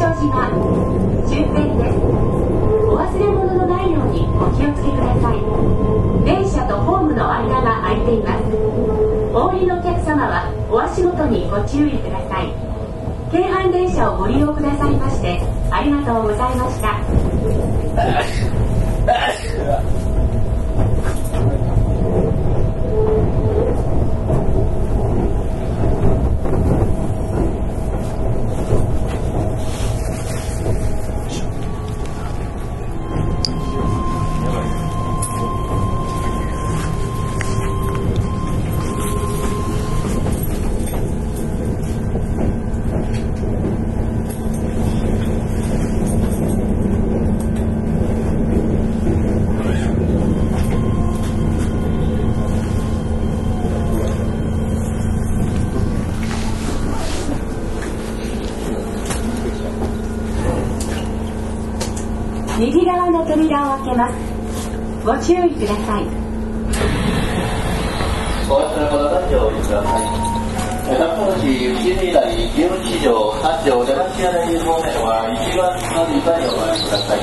中小島終点ですお忘れ物のないようにお気をつけください。電車とホームの間が空いています。お降りのお客様はお足元にご注意ください。京阪電車をご利用くださいましてありがとうございました。右側の扉を開けますご注意くださいお忘れ物なきをお降りください。えー札幌市内海台祇園市場3条出町屋台方面は1番乗り場にお待ちください。